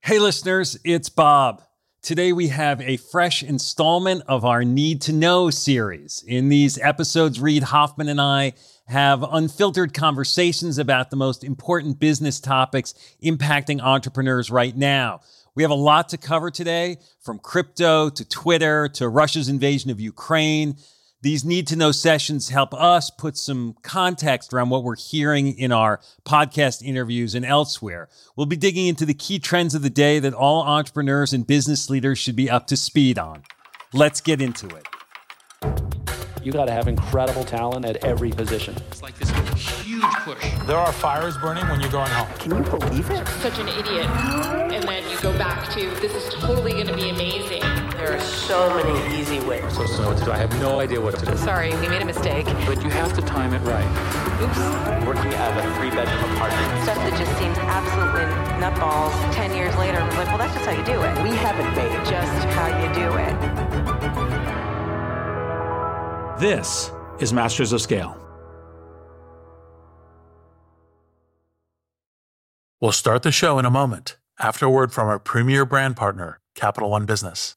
Hey, listeners, it's Bob. Today we have a fresh installment of our Need to Know series. In these episodes, Reid Hoffman and I have unfiltered conversations about the most important business topics impacting entrepreneurs right now. We have a lot to cover today, from crypto to Twitter to Russia's invasion of Ukraine these need to know sessions help us put some context around what we're hearing in our podcast interviews and elsewhere. We'll be digging into the key trends of the day that all entrepreneurs and business leaders should be up to speed on. Let's get into it. You got to have incredible talent at every position. It's like this huge push. There are fires burning when you're going home. Can you believe it? Such an idiot. And then you go back to, this is totally going to be amazing. There are so many easy ways. I'm So to know what to do. I have no idea what to do. Sorry, we made a mistake. But you have to time it right. Oops. Working out of a three-bedroom apartment. Stuff that just seems absolutely nutballs. Ten years later, we're like, well, that's just how you do it. We haven't made just how you do it. This is Masters of Scale. We'll start the show in a moment after a word from our premier brand partner, Capital One Business.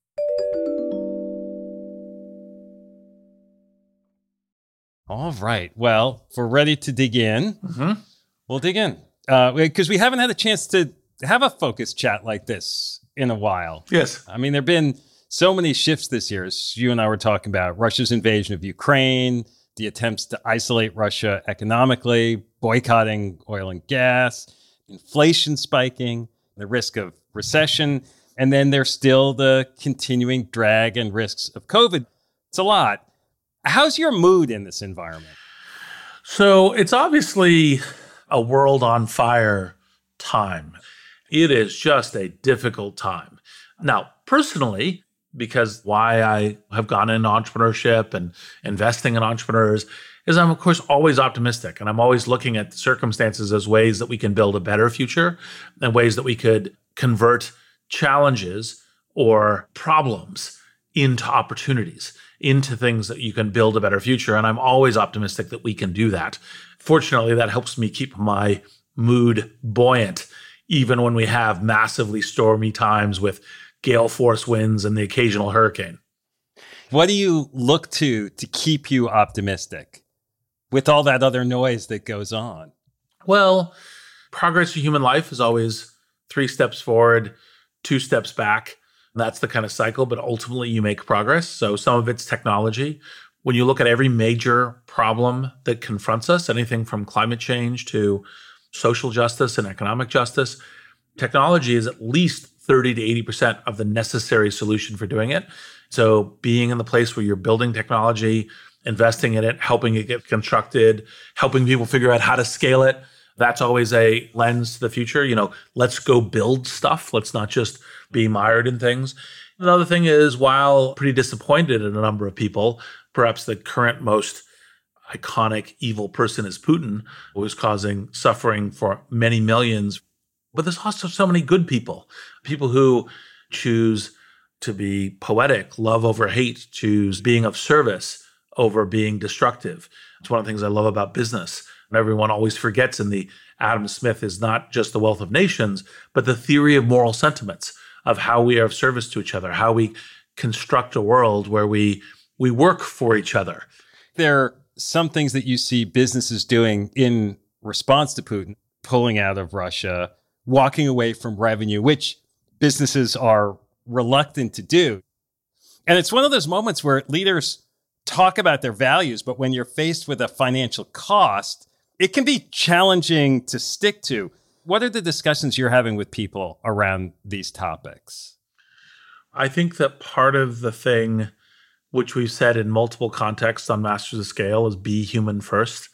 All right. Well, if we're ready to dig in, mm-hmm. we'll dig in. Because uh, we haven't had a chance to have a focus chat like this in a while. Yes. I mean, there have been so many shifts this year, as you and I were talking about Russia's invasion of Ukraine, the attempts to isolate Russia economically, boycotting oil and gas, inflation spiking, the risk of recession, and then there's still the continuing drag and risks of COVID. It's a lot. How's your mood in this environment? So it's obviously a world on fire time. It is just a difficult time. Now, personally, because why I have gone into entrepreneurship and investing in entrepreneurs is I'm, of course, always optimistic. And I'm always looking at circumstances as ways that we can build a better future and ways that we could convert challenges or problems into opportunities, into things that you can build a better future. And I'm always optimistic that we can do that. Fortunately, that helps me keep my mood buoyant, even when we have massively stormy times with gale force winds and the occasional hurricane. What do you look to to keep you optimistic with all that other noise that goes on? Well, progress for human life is always three steps forward, two steps back. That's the kind of cycle, but ultimately you make progress. So some of it's technology. When you look at every major problem that confronts us, anything from climate change to social justice and economic justice, technology is at least 30 to 80% of the necessary solution for doing it. So being in the place where you're building technology, investing in it, helping it get constructed, helping people figure out how to scale it. That's always a lens to the future. You know, let's go build stuff. Let's not just be mired in things. Another thing is, while pretty disappointed in a number of people, perhaps the current most iconic evil person is Putin, who is causing suffering for many millions. But there's also so many good people, people who choose to be poetic, love over hate, choose being of service over being destructive. It's one of the things I love about business. And everyone always forgets in the Adam Smith is not just the wealth of nations, but the theory of moral sentiments of how we are of service to each other, how we construct a world where we we work for each other. There are some things that you see businesses doing in response to Putin, pulling out of Russia, walking away from revenue, which businesses are reluctant to do. And it's one of those moments where leaders talk about their values, but when you're faced with a financial cost, it can be challenging to stick to. What are the discussions you're having with people around these topics? I think that part of the thing, which we've said in multiple contexts on Masters of Scale, is be human first.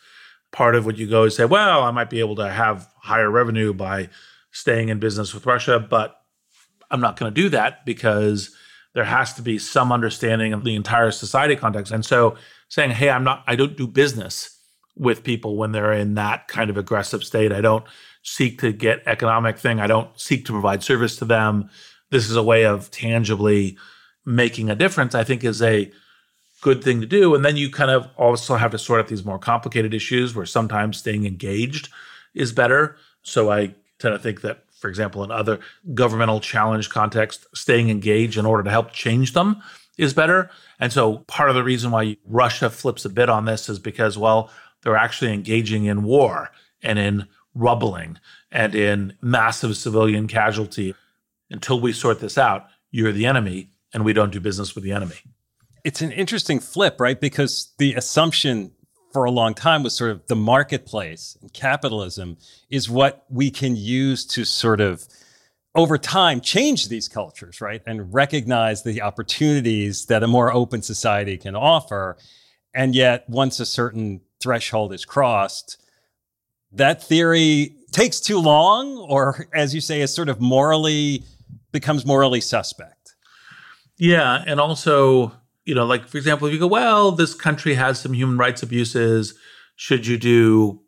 Part of what you go is say, well, I might be able to have higher revenue by staying in business with Russia, but I'm not going to do that because there has to be some understanding of the entire society context. And so saying, hey, I'm not, I don't do business with people when they're in that kind of aggressive state. I don't seek to get economic thing. I don't seek to provide service to them. This is a way of tangibly making a difference, I think is a good thing to do. And then you kind of also have to sort out these more complicated issues where sometimes staying engaged is better. So I tend to think that for example, in other governmental challenge contexts, staying engaged in order to help change them is better. And so part of the reason why Russia flips a bit on this is because, well, they're actually engaging in war and in rubbling and in massive civilian casualty. Until we sort this out, you're the enemy and we don't do business with the enemy. It's an interesting flip, right? Because the assumption for a long time was sort of the marketplace and capitalism is what we can use to sort of over time change these cultures, right? And recognize the opportunities that a more open society can offer. And yet, once a certain threshold is crossed, that theory takes too long, or as you say, is sort of morally becomes morally suspect. Yeah. And also, you know, like for example, if you go, well, this country has some human rights abuses, should you do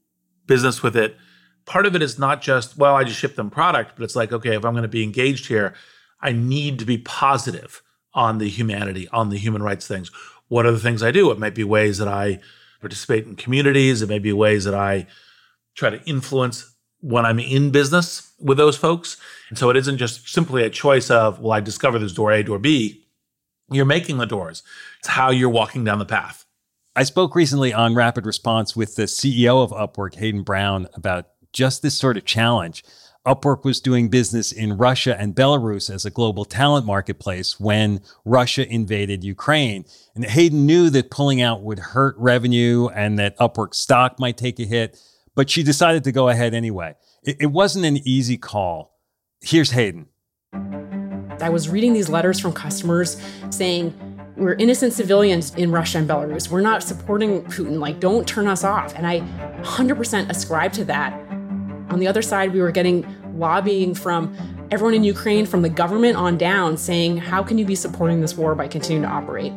business with it? Part of it is not just, well, I just ship them product, but it's like, okay, if I'm going to be engaged here, I need to be positive on the humanity, on the human rights things. What are the things I do? It might be ways that I participate in communities, it may be ways that I try to influence when I'm in business with those folks. And so it isn't just simply a choice of, well, I discover this door A, door B you're making the doors. It's how you're walking down the path. I spoke recently on Rapid Response with the CEO of Upwork, Hayden Brown, about just this sort of challenge. Upwork was doing business in Russia and Belarus as a global talent marketplace when Russia invaded Ukraine. And Hayden knew that pulling out would hurt revenue and that Upwork stock might take a hit, but she decided to go ahead anyway. It, it wasn't an easy call. Here's Hayden. I was reading these letters from customers saying, we're innocent civilians in Russia and Belarus. We're not supporting Putin. Like, don't turn us off. And I 100% ascribe to that. On the other side, we were getting lobbying from everyone in Ukraine, from the government on down, saying, how can you be supporting this war by continuing to operate?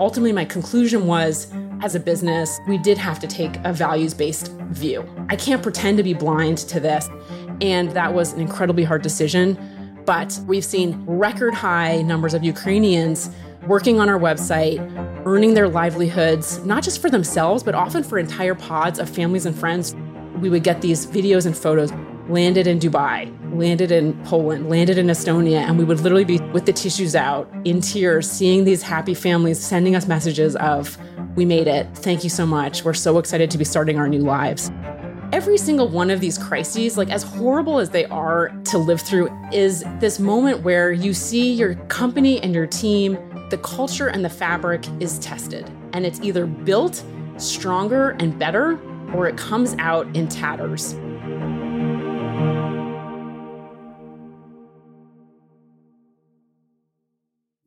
Ultimately, my conclusion was as a business, we did have to take a values based view. I can't pretend to be blind to this. And that was an incredibly hard decision. But we've seen record high numbers of Ukrainians working on our website, earning their livelihoods, not just for themselves, but often for entire pods of families and friends. We would get these videos and photos landed in Dubai, landed in Poland, landed in Estonia, and we would literally be with the tissues out in tears, seeing these happy families sending us messages of, We made it. Thank you so much. We're so excited to be starting our new lives every single one of these crises, like as horrible as they are to live through, is this moment where you see your company and your team, the culture and the fabric is tested. And it's either built stronger and better, or it comes out in tatters.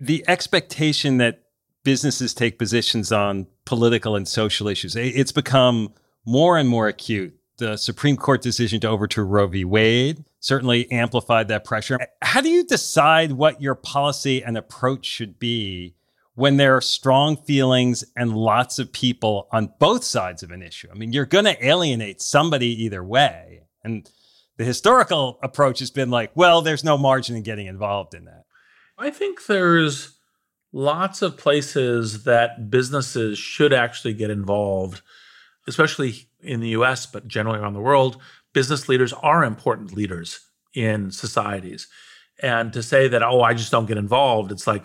The expectation that businesses take positions on political and social issues. It's become more and more acute. The Supreme Court decision to overturn Roe v. Wade certainly amplified that pressure. How do you decide what your policy and approach should be when there are strong feelings and lots of people on both sides of an issue? I mean, you're going to alienate somebody either way. And the historical approach has been like, well, there's no margin in getting involved in that. I think there's lots of places that businesses should actually get involved, especially in the US, but generally around the world. Business leaders are important leaders in societies. And to say that, oh, I just don't get involved, it's like,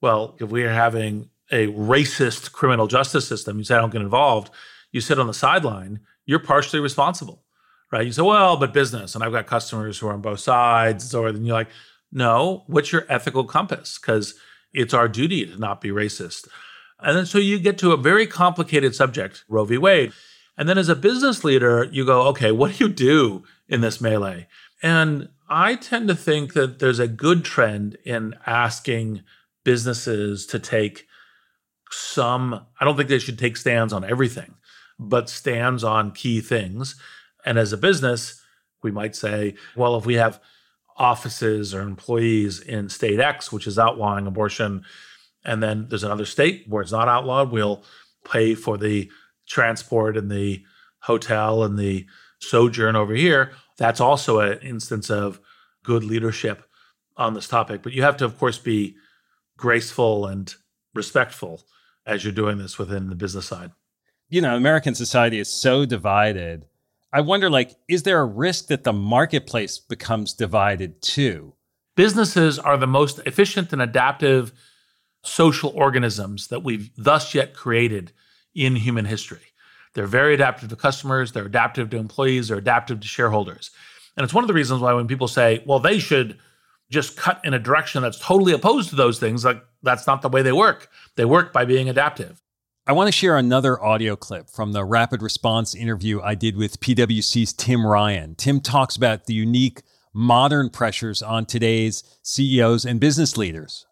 well, if we're having a racist criminal justice system, you say I don't get involved, you sit on the sideline, you're partially responsible, right? You say, well, but business, and I've got customers who are on both sides, or then you're like, no, what's your ethical compass? Because it's our duty to not be racist. And then so you get to a very complicated subject, Roe v. Wade. And then as a business leader, you go, okay, what do you do in this melee? And I tend to think that there's a good trend in asking businesses to take some, I don't think they should take stands on everything, but stands on key things. And as a business, we might say, well, if we have offices or employees in state X, which is outlawing abortion, and then there's another state where it's not outlawed, we'll pay for the transport and the hotel and the sojourn over here. That's also an instance of good leadership on this topic. But you have to, of course, be graceful and respectful as you're doing this within the business side. You know, American society is so divided I wonder like is there a risk that the marketplace becomes divided too? Businesses are the most efficient and adaptive social organisms that we've thus yet created in human history. They're very adaptive to customers, they're adaptive to employees, they're adaptive to shareholders. And it's one of the reasons why when people say, well, they should just cut in a direction that's totally opposed to those things, like that's not the way they work. They work by being adaptive. I want to share another audio clip from the rapid response interview I did with PwC's Tim Ryan. Tim talks about the unique modern pressures on today's CEOs and business leaders.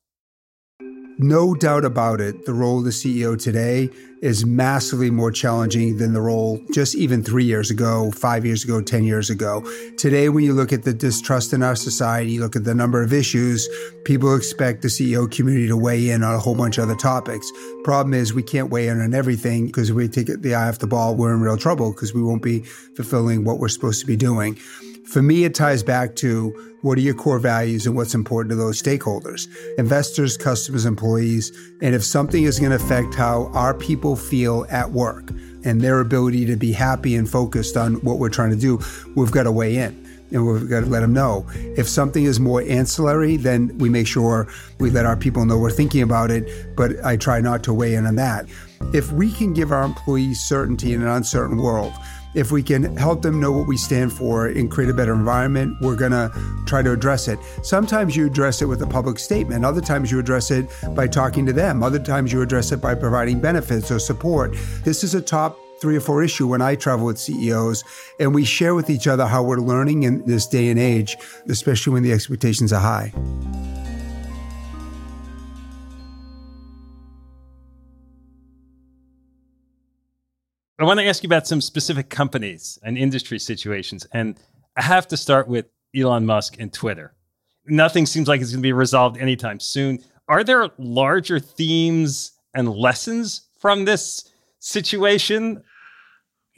No doubt about it, the role of the CEO today is massively more challenging than the role just even three years ago, five years ago, 10 years ago. Today, when you look at the distrust in our society, you look at the number of issues, people expect the CEO community to weigh in on a whole bunch of other topics. Problem is, we can't weigh in on everything because if we take the eye off the ball, we're in real trouble because we won't be fulfilling what we're supposed to be doing. For me, it ties back to what are your core values and what's important to those stakeholders, investors, customers, employees. And if something is going to affect how our people feel at work and their ability to be happy and focused on what we're trying to do, we've got to weigh in and we've got to let them know. If something is more ancillary, then we make sure we let our people know we're thinking about it, but I try not to weigh in on that. If we can give our employees certainty in an uncertain world, if we can help them know what we stand for and create a better environment, we're going to try to address it. Sometimes you address it with a public statement. Other times you address it by talking to them. Other times you address it by providing benefits or support. This is a top three or four issue when I travel with CEOs and we share with each other how we're learning in this day and age, especially when the expectations are high. I want to ask you about some specific companies and industry situations. And I have to start with Elon Musk and Twitter. Nothing seems like it's going to be resolved anytime soon. Are there larger themes and lessons from this situation?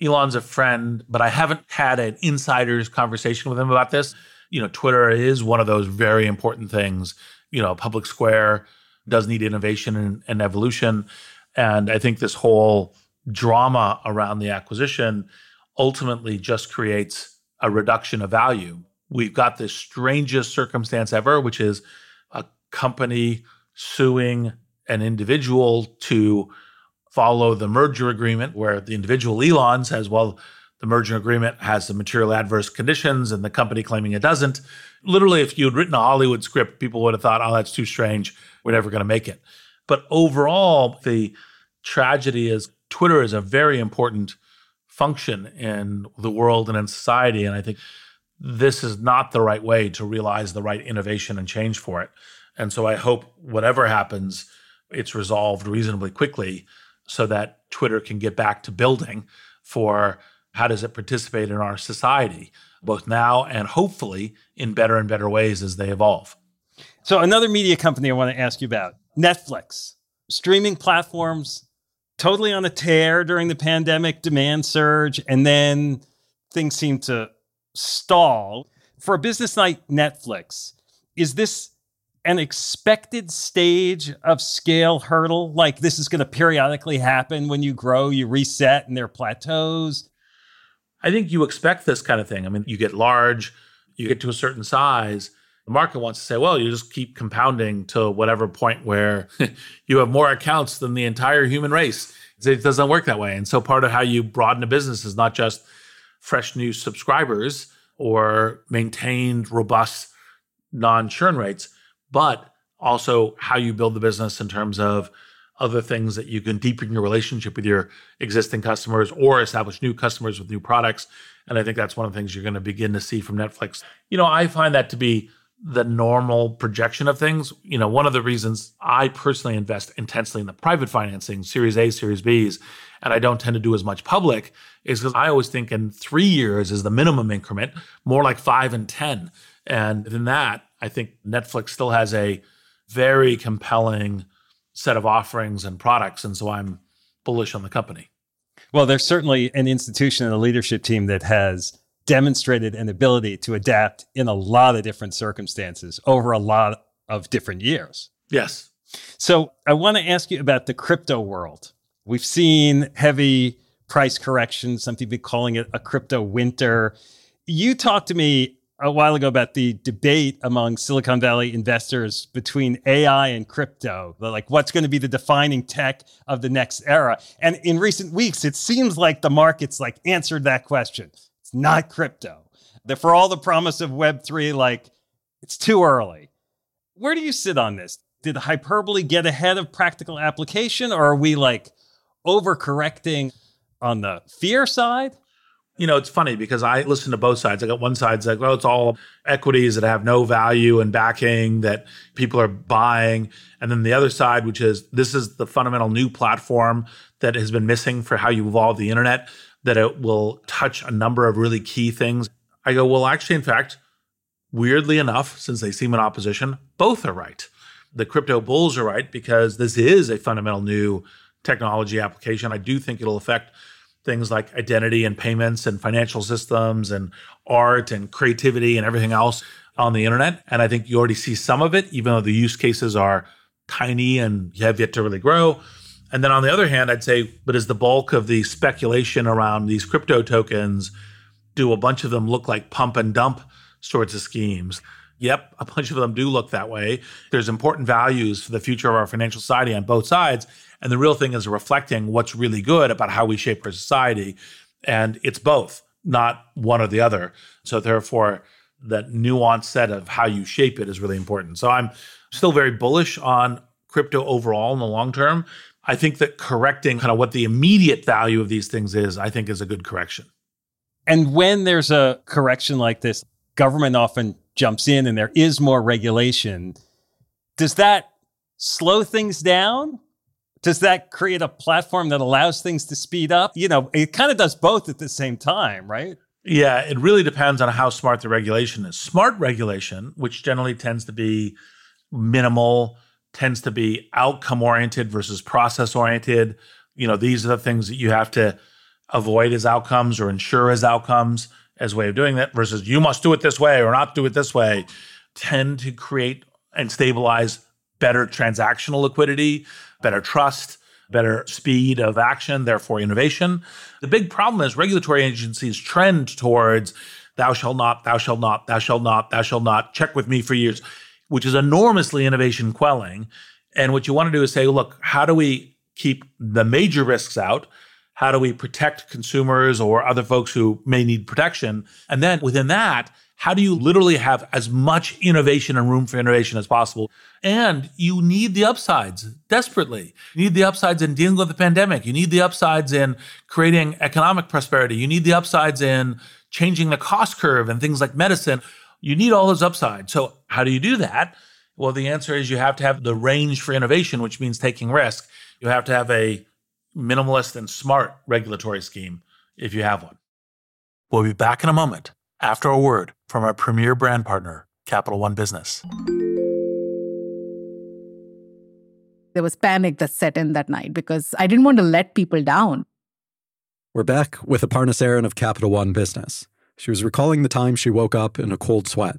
Elon's a friend, but I haven't had an insider's conversation with him about this. You know, Twitter is one of those very important things. You know, public square does need innovation and, and evolution. And I think this whole drama around the acquisition ultimately just creates a reduction of value. We've got this strangest circumstance ever, which is a company suing an individual to follow the merger agreement, where the individual Elon says, well, the merger agreement has the material adverse conditions, and the company claiming it doesn't. Literally, if you'd written a Hollywood script, people would have thought, oh, that's too strange. We're never going to make it. But overall, the tragedy is Twitter is a very important function in the world and in society. And I think this is not the right way to realize the right innovation and change for it. And so I hope whatever happens, it's resolved reasonably quickly so that Twitter can get back to building for how does it participate in our society, both now and hopefully in better and better ways as they evolve. So, another media company I want to ask you about Netflix, streaming platforms, totally on a tear during the pandemic demand surge, and then things seem to stall. For a business like Netflix, is this an expected stage of scale hurdle? Like this is going to periodically happen when you grow, you reset and there are plateaus? I think you expect this kind of thing. I mean, you get large, you get to a certain size. The market wants to say, well, you just keep compounding to whatever point where you have more accounts than the entire human race. It doesn't work that way. And so part of how you broaden a business is not just fresh new subscribers or maintained robust non churn rates, but also how you build the business in terms of other things that you can deepen your relationship with your existing customers or establish new customers with new products. And I think that's one of the things you're going to begin to see from Netflix. You know, I find that to be the normal projection of things. You know, one of the reasons I personally invest intensely in the private financing, Series A, Series Bs, and I don't tend to do as much public is because I always think in three years is the minimum increment, more like five and 10. And than that, I think Netflix still has a very compelling set of offerings and products. And so I'm bullish on the company. Well, there's certainly an institution and a leadership team that has demonstrated an ability to adapt in a lot of different circumstances over a lot of different years. Yes. So I want to ask you about the crypto world. We've seen heavy price corrections, some people calling it a crypto winter. You talked to me a while ago about the debate among Silicon Valley investors between AI and crypto, like what's going to be the defining tech of the next era. And in recent weeks, it seems like the markets like answered that question. It's not crypto. That for all the promise of Web3, like it's too early. Where do you sit on this? Did hyperbole get ahead of practical application, or are we like overcorrecting on the fear side? You know, it's funny because I listen to both sides. I got one side like, well, it's all equities that have no value and backing that people are buying. And then the other side, which is this is the fundamental new platform that has been missing for how you evolve the internet, that it will touch a number of really key things. I go, well, actually, in fact, weirdly enough, since they seem in opposition, both are right. The crypto bulls are right because this is a fundamental new technology application. I do think it'll affect things like identity and payments and financial systems and art and creativity and everything else on the internet. And I think you already see some of it, even though the use cases are tiny and have yet to really grow. And then on the other hand, I'd say, but is the bulk of the speculation around these crypto tokens, do a bunch of them look like pump and dump sorts of schemes? Yep, a bunch of them do look that way. There's important values for the future of our financial society on both sides. And the real thing is reflecting what's really good about how we shape our society. And it's both, not one or the other. So therefore, that nuanced set of how you shape it is really important. So I'm still very bullish on crypto overall in the long term. I think that correcting kind of what the immediate value of these things is, I think is a good correction. And when there's a correction like this, government often jumps in and there is more regulation. Does that slow things down does that create a platform that allows things to speed up? You know, it kind of does both at the same time, right? Yeah, it really depends on how smart the regulation is. Smart regulation, which generally tends to be minimal, tends to be outcome oriented versus process oriented. You know, these are the things that you have to avoid as outcomes or ensure as outcomes as way of doing that versus you must do it this way or not do it this way tend to create and stabilize better transactional liquidity better trust, better speed of action, therefore innovation. The big problem is regulatory agencies trend towards thou shalt not, thou shalt not, thou shalt not, thou shalt not, check with me for years, which is enormously innovation quelling. And what you want to do is say, look, how do we keep the major risks out? How do we protect consumers or other folks who may need protection? And then within that, how do you literally have as much innovation and room for innovation as possible? And you need the upsides desperately. You need the upsides in dealing with the pandemic. You need the upsides in creating economic prosperity. You need the upsides in changing the cost curve and things like medicine. You need all those upsides. So, how do you do that? Well, the answer is you have to have the range for innovation, which means taking risk. You have to have a minimalist and smart regulatory scheme if you have one. We'll be back in a moment after a word from our premier brand partner, Capital One Business. There was panic that set in that night because I didn't want to let people down. We're back with Aparna Saran of Capital One Business. She was recalling the time she woke up in a cold sweat,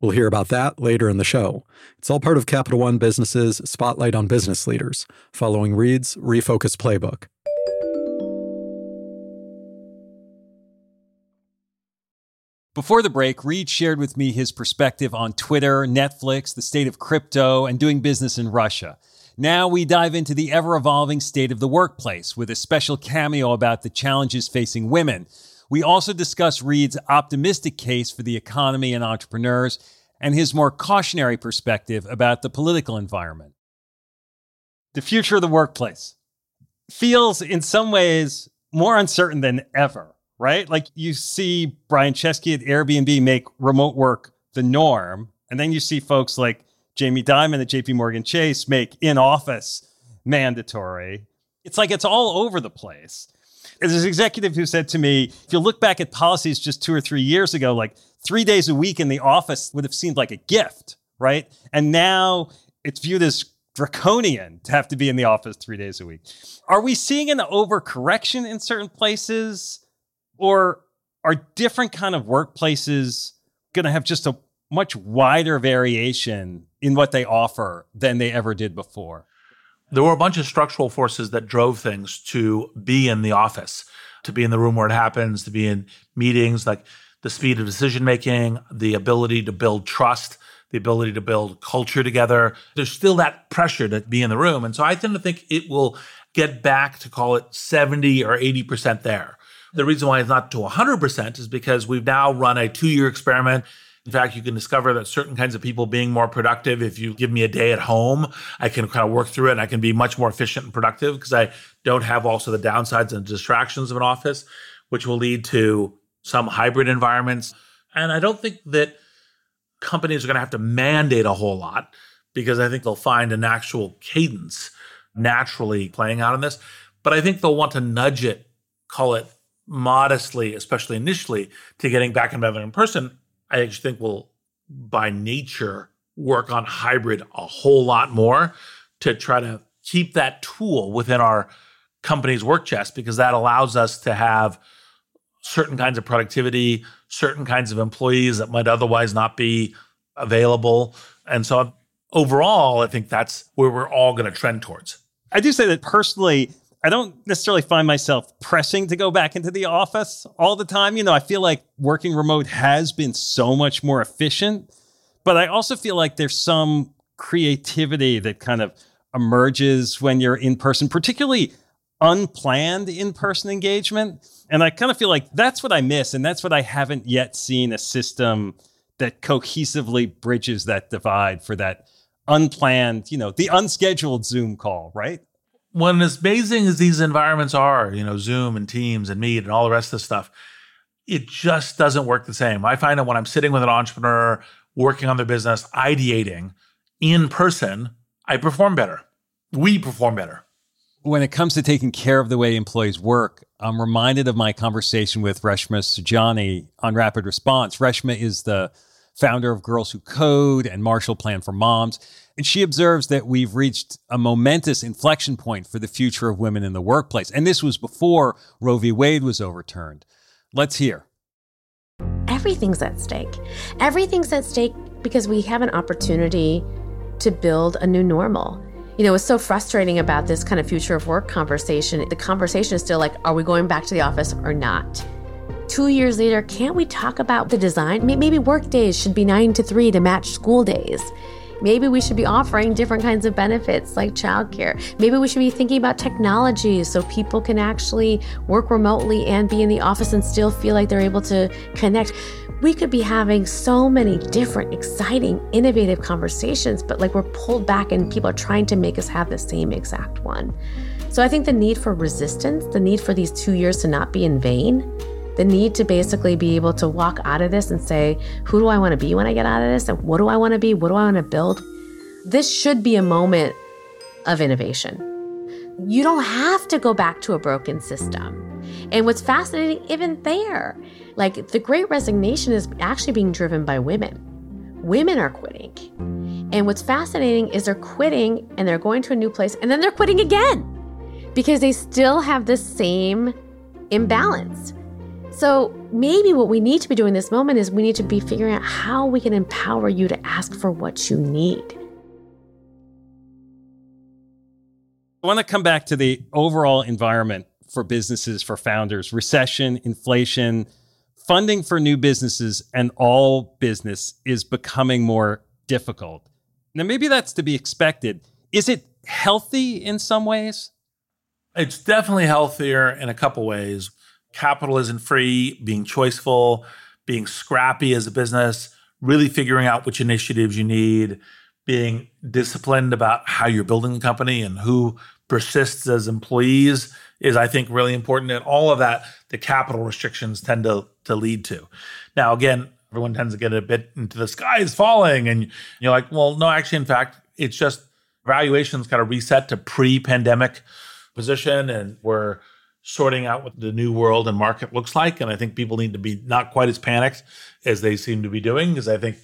We'll hear about that later in the show. It's all part of Capital One Business's Spotlight on Business Leaders, following Reid's Refocus Playbook. Before the break, Reed shared with me his perspective on Twitter, Netflix, the state of crypto, and doing business in Russia. Now we dive into the ever evolving state of the workplace with a special cameo about the challenges facing women. We also discuss Reid's optimistic case for the economy and entrepreneurs and his more cautionary perspective about the political environment. The future of the workplace feels in some ways more uncertain than ever, right? Like you see Brian Chesky at Airbnb make remote work the norm, and then you see folks like Jamie Dimon at JP Morgan Chase make in office mandatory. It's like it's all over the place. There's this executive who said to me, if you look back at policies just two or three years ago, like three days a week in the office would have seemed like a gift, right? And now it's viewed as draconian to have to be in the office three days a week. Are we seeing an overcorrection in certain places? Or are different kind of workplaces going to have just a much wider variation in what they offer than they ever did before? There were a bunch of structural forces that drove things to be in the office, to be in the room where it happens, to be in meetings, like the speed of decision making, the ability to build trust, the ability to build culture together. There's still that pressure to be in the room. And so I tend to think it will get back to call it 70 or 80% there. The reason why it's not to 100% is because we've now run a two year experiment in fact, you can discover that certain kinds of people being more productive, if you give me a day at home, I can kind of work through it and I can be much more efficient and productive because I don't have also the downsides and distractions of an office, which will lead to some hybrid environments. And I don't think that companies are going to have to mandate a whole lot because I think they'll find an actual cadence naturally playing out in this. But I think they'll want to nudge it, call it modestly, especially initially, to getting back together in person I actually think will, by nature, work on hybrid a whole lot more to try to keep that tool within our company's work chest because that allows us to have certain kinds of productivity, certain kinds of employees that might otherwise not be available. And so overall, I think that's where we're all going to trend towards. I do say that personally, I don't necessarily find myself pressing to go back into the office all the time. You know, I feel like working remote has been so much more efficient, but I also feel like there's some creativity that kind of emerges when you're in person, particularly unplanned in person engagement. And I kind of feel like that's what I miss. And that's what I haven't yet seen a system that cohesively bridges that divide for that unplanned, you know, the unscheduled Zoom call, right? When as amazing as these environments are, you know, Zoom and Teams and Meet and all the rest of the stuff, it just doesn't work the same. I find that when I'm sitting with an entrepreneur working on their business, ideating in person, I perform better. We perform better. When it comes to taking care of the way employees work, I'm reminded of my conversation with Reshma Saujani on Rapid Response. Reshma is the founder of Girls Who Code and Marshall Plan for Moms. And she observes that we've reached a momentous inflection point for the future of women in the workplace. And this was before Roe v. Wade was overturned. Let's hear. Everything's at stake. Everything's at stake because we have an opportunity to build a new normal. You know, what's so frustrating about this kind of future of work conversation, the conversation is still like, are we going back to the office or not? Two years later, can't we talk about the design? Maybe work days should be nine to three to match school days. Maybe we should be offering different kinds of benefits like childcare. Maybe we should be thinking about technology so people can actually work remotely and be in the office and still feel like they're able to connect. We could be having so many different, exciting, innovative conversations, but like we're pulled back and people are trying to make us have the same exact one. So I think the need for resistance, the need for these two years to not be in vain, the need to basically be able to walk out of this and say, who do I want to be when I get out of this? And what do I want to be? What do I want to build? This should be a moment of innovation. You don't have to go back to a broken system. And what's fascinating, even there, like the great resignation is actually being driven by women. Women are quitting. And what's fascinating is they're quitting and they're going to a new place and then they're quitting again because they still have the same imbalance. So maybe what we need to be doing this moment is we need to be figuring out how we can empower you to ask for what you need. I want to come back to the overall environment for businesses, for founders, recession, inflation, funding for new businesses, and all business is becoming more difficult. Now, maybe that's to be expected. Is it healthy in some ways? It's definitely healthier in a couple ways capital isn't free, being choiceful, being scrappy as a business, really figuring out which initiatives you need, being disciplined about how you're building the company and who persists as employees is, I think, really important. And all of that, the capital restrictions tend to, to lead to. Now, again, everyone tends to get a bit into the sky is falling. And you're like, well, no, actually, in fact, it's just valuations kind of reset to pre pandemic position. And we're sorting out what the new world and market looks like. And I think people need to be not quite as panicked as they seem to be doing, because I think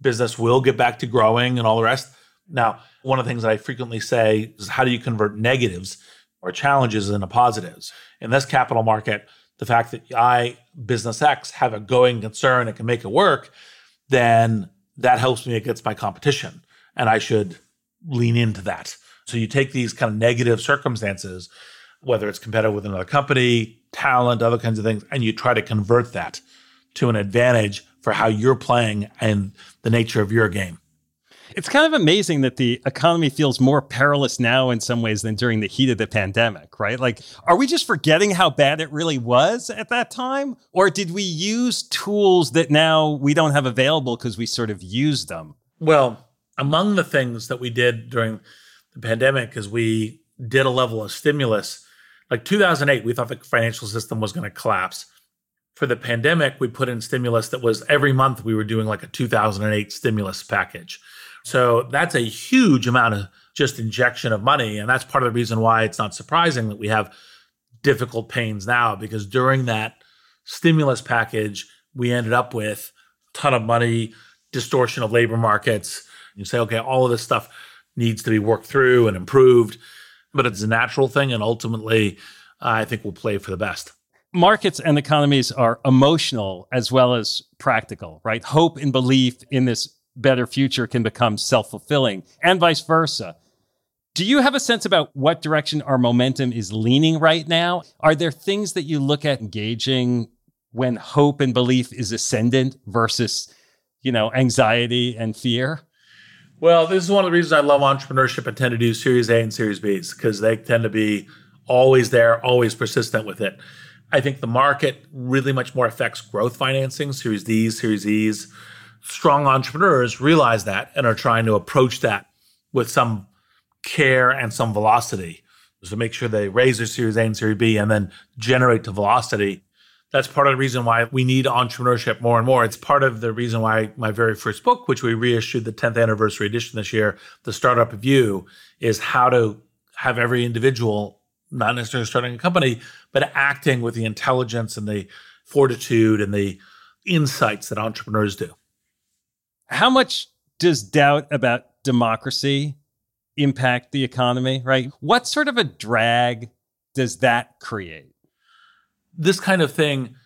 business will get back to growing and all the rest. Now, one of the things that I frequently say is how do you convert negatives or challenges into positives? In this capital market, the fact that I, business X, have a going concern and can make it work, then that helps me against my competition. And I should lean into that. So you take these kind of negative circumstances whether it's competitive with another company, talent, other kinds of things, and you try to convert that to an advantage for how you're playing and the nature of your game. It's kind of amazing that the economy feels more perilous now in some ways than during the heat of the pandemic, right? Like, are we just forgetting how bad it really was at that time? Or did we use tools that now we don't have available because we sort of used them? Well, among the things that we did during the pandemic is we did a level of stimulus like 2008, we thought the financial system was going to collapse. For the pandemic, we put in stimulus that was every month we were doing like a 2008 stimulus package. So that's a huge amount of just injection of money. And that's part of the reason why it's not surprising that we have difficult pains now, because during that stimulus package, we ended up with a ton of money, distortion of labor markets. You say, okay, all of this stuff needs to be worked through and improved but it's a natural thing. And ultimately, I think we'll play for the best. Markets and economies are emotional as well as practical, right? Hope and belief in this better future can become self fulfilling and vice versa. Do you have a sense about what direction our momentum is leaning right now? Are there things that you look at engaging when hope and belief is ascendant versus, you know, anxiety and fear? Well, this is one of the reasons I love entrepreneurship and tend to do Series A and Series Bs because they tend to be always there, always persistent with it. I think the market really much more affects growth financing, Series Ds, Series Es. Strong entrepreneurs realize that and are trying to approach that with some care and some velocity. So make sure they raise their Series A and Series B and then generate the velocity that's part of the reason why we need entrepreneurship more and more. It's part of the reason why my very first book, which we reissued the 10th anniversary edition this year, The Startup of You, is how to have every individual, not necessarily starting a company, but acting with the intelligence and the fortitude and the insights that entrepreneurs do. How much does doubt about democracy impact the economy, right? What sort of a drag does that create? This kind of thing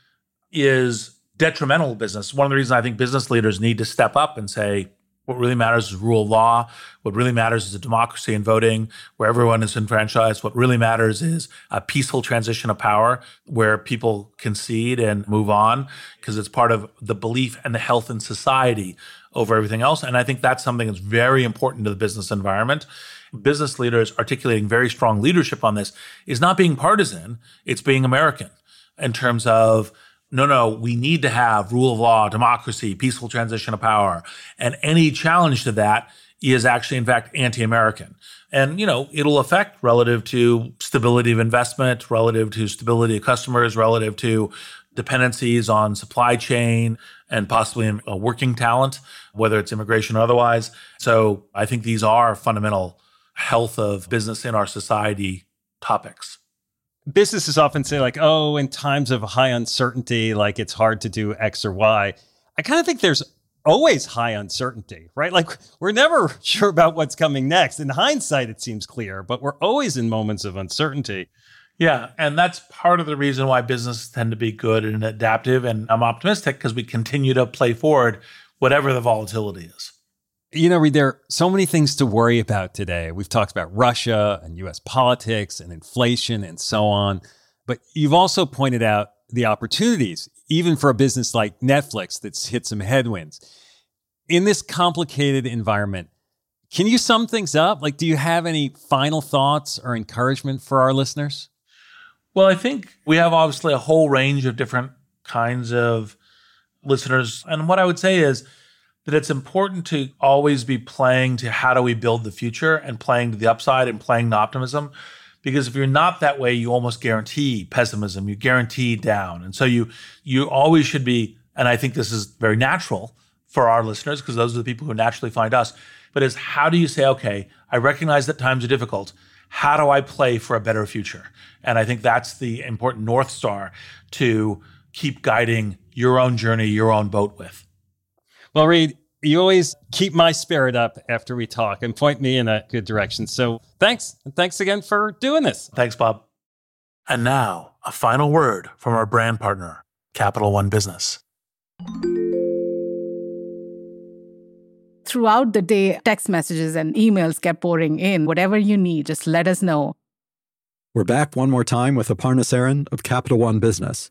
is detrimental to business. One of the reasons I think business leaders need to step up and say, what really matters is rule of law. What really matters is a democracy and voting where everyone is enfranchised. What really matters is a peaceful transition of power where people concede and move on because it's part of the belief and the health in society over everything else. And I think that's something that's very important to the business environment. Business leaders articulating very strong leadership on this is not being partisan, it's being American in terms of no, no, we need to have rule of law, democracy, peaceful transition of power. And any challenge to that is actually, in fact, anti American. And, you know, it'll affect relative to stability of investment, relative to stability of customers, relative to dependencies on supply chain and possibly a uh, working talent, whether it's immigration or otherwise. So I think these are fundamental health of business in our society topics businesses often say like oh in times of high uncertainty like it's hard to do x or y. I kind of think there's always high uncertainty right? Like we're never sure about what's coming next. In hindsight it seems clear but we're always in moments of uncertainty. Yeah and that's part of the reason why businesses tend to be good and adaptive and i'm optimistic because we continue to play forward whatever the volatility is you know, there are so many things to worry about today. We've talked about Russia and US politics and inflation and so on. But you've also pointed out the opportunities, even for a business like Netflix that's hit some headwinds. In this complicated environment, can you sum things up? Like, do you have any final thoughts or encouragement for our listeners? Well, I think we have obviously a whole range of different kinds of listeners. And what I would say is, that it's important to always be playing to how do we build the future and playing to the upside and playing to optimism. Because if you're not that way, you almost guarantee pessimism, you guarantee down. And so you you always should be, and I think this is very natural for our listeners, because those are the people who naturally find us. But is how do you say, okay, I recognize that times are difficult. How do I play for a better future? And I think that's the important North Star to keep guiding your own journey, your own boat with. Well, Reid, you always keep my spirit up after we talk and point me in a good direction. So thanks. And thanks again for doing this. Thanks, Bob. And now, a final word from our brand partner, Capital One Business. Throughout the day, text messages and emails kept pouring in. Whatever you need, just let us know. We're back one more time with Aparna Saran of Capital One Business.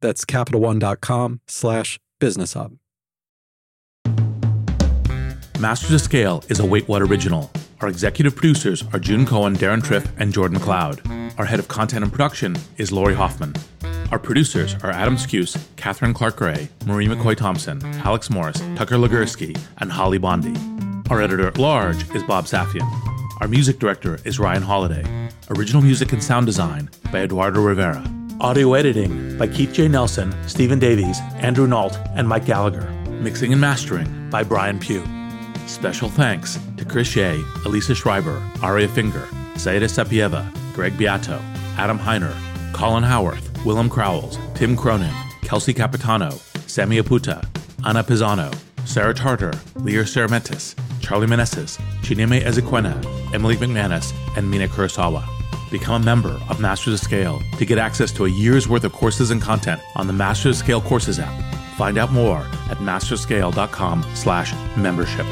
That's CapitalOne.com slash business hub. Masters of Scale is a Wait What original. Our executive producers are June Cohen, Deron Triff, and Jordan McLeod. Our head of content and production is Lori Hoffman. Our producers are Adam Skuse, Catherine Clark Gray, Marie McCoy Thompson, Alex Morris, Tucker Legursky, and Holly Bondi. Our editor at large is Bob Safian. Our music director is Ryan Holladay. Original music and sound design by Eduardo Rivera. Audio editing by Keith J. Nelson, Stephen Davies, Andrew Nault, and Mike Gallagher. Mixing and mastering by Brian Pugh. Special thanks to Chris Shea, Elisa Schreiber, Aria Finger, Zaida Sapieva, Greg Beato, Adam Heiner, Colin Howarth, Willem Crowells, Tim Cronin, Kelsey Capitano, Sammy Aputa, Ana Pisano, Sarah Tartar, Lear Ceramentis, Charlie Meneses, Chineme Ezequena, Emily McManus, and Mina Kurosawa. Become a member of Masters of Scale to get access to a year's worth of courses and content on the Masters of Scale Courses app. Find out more at masterscale.com slash membership.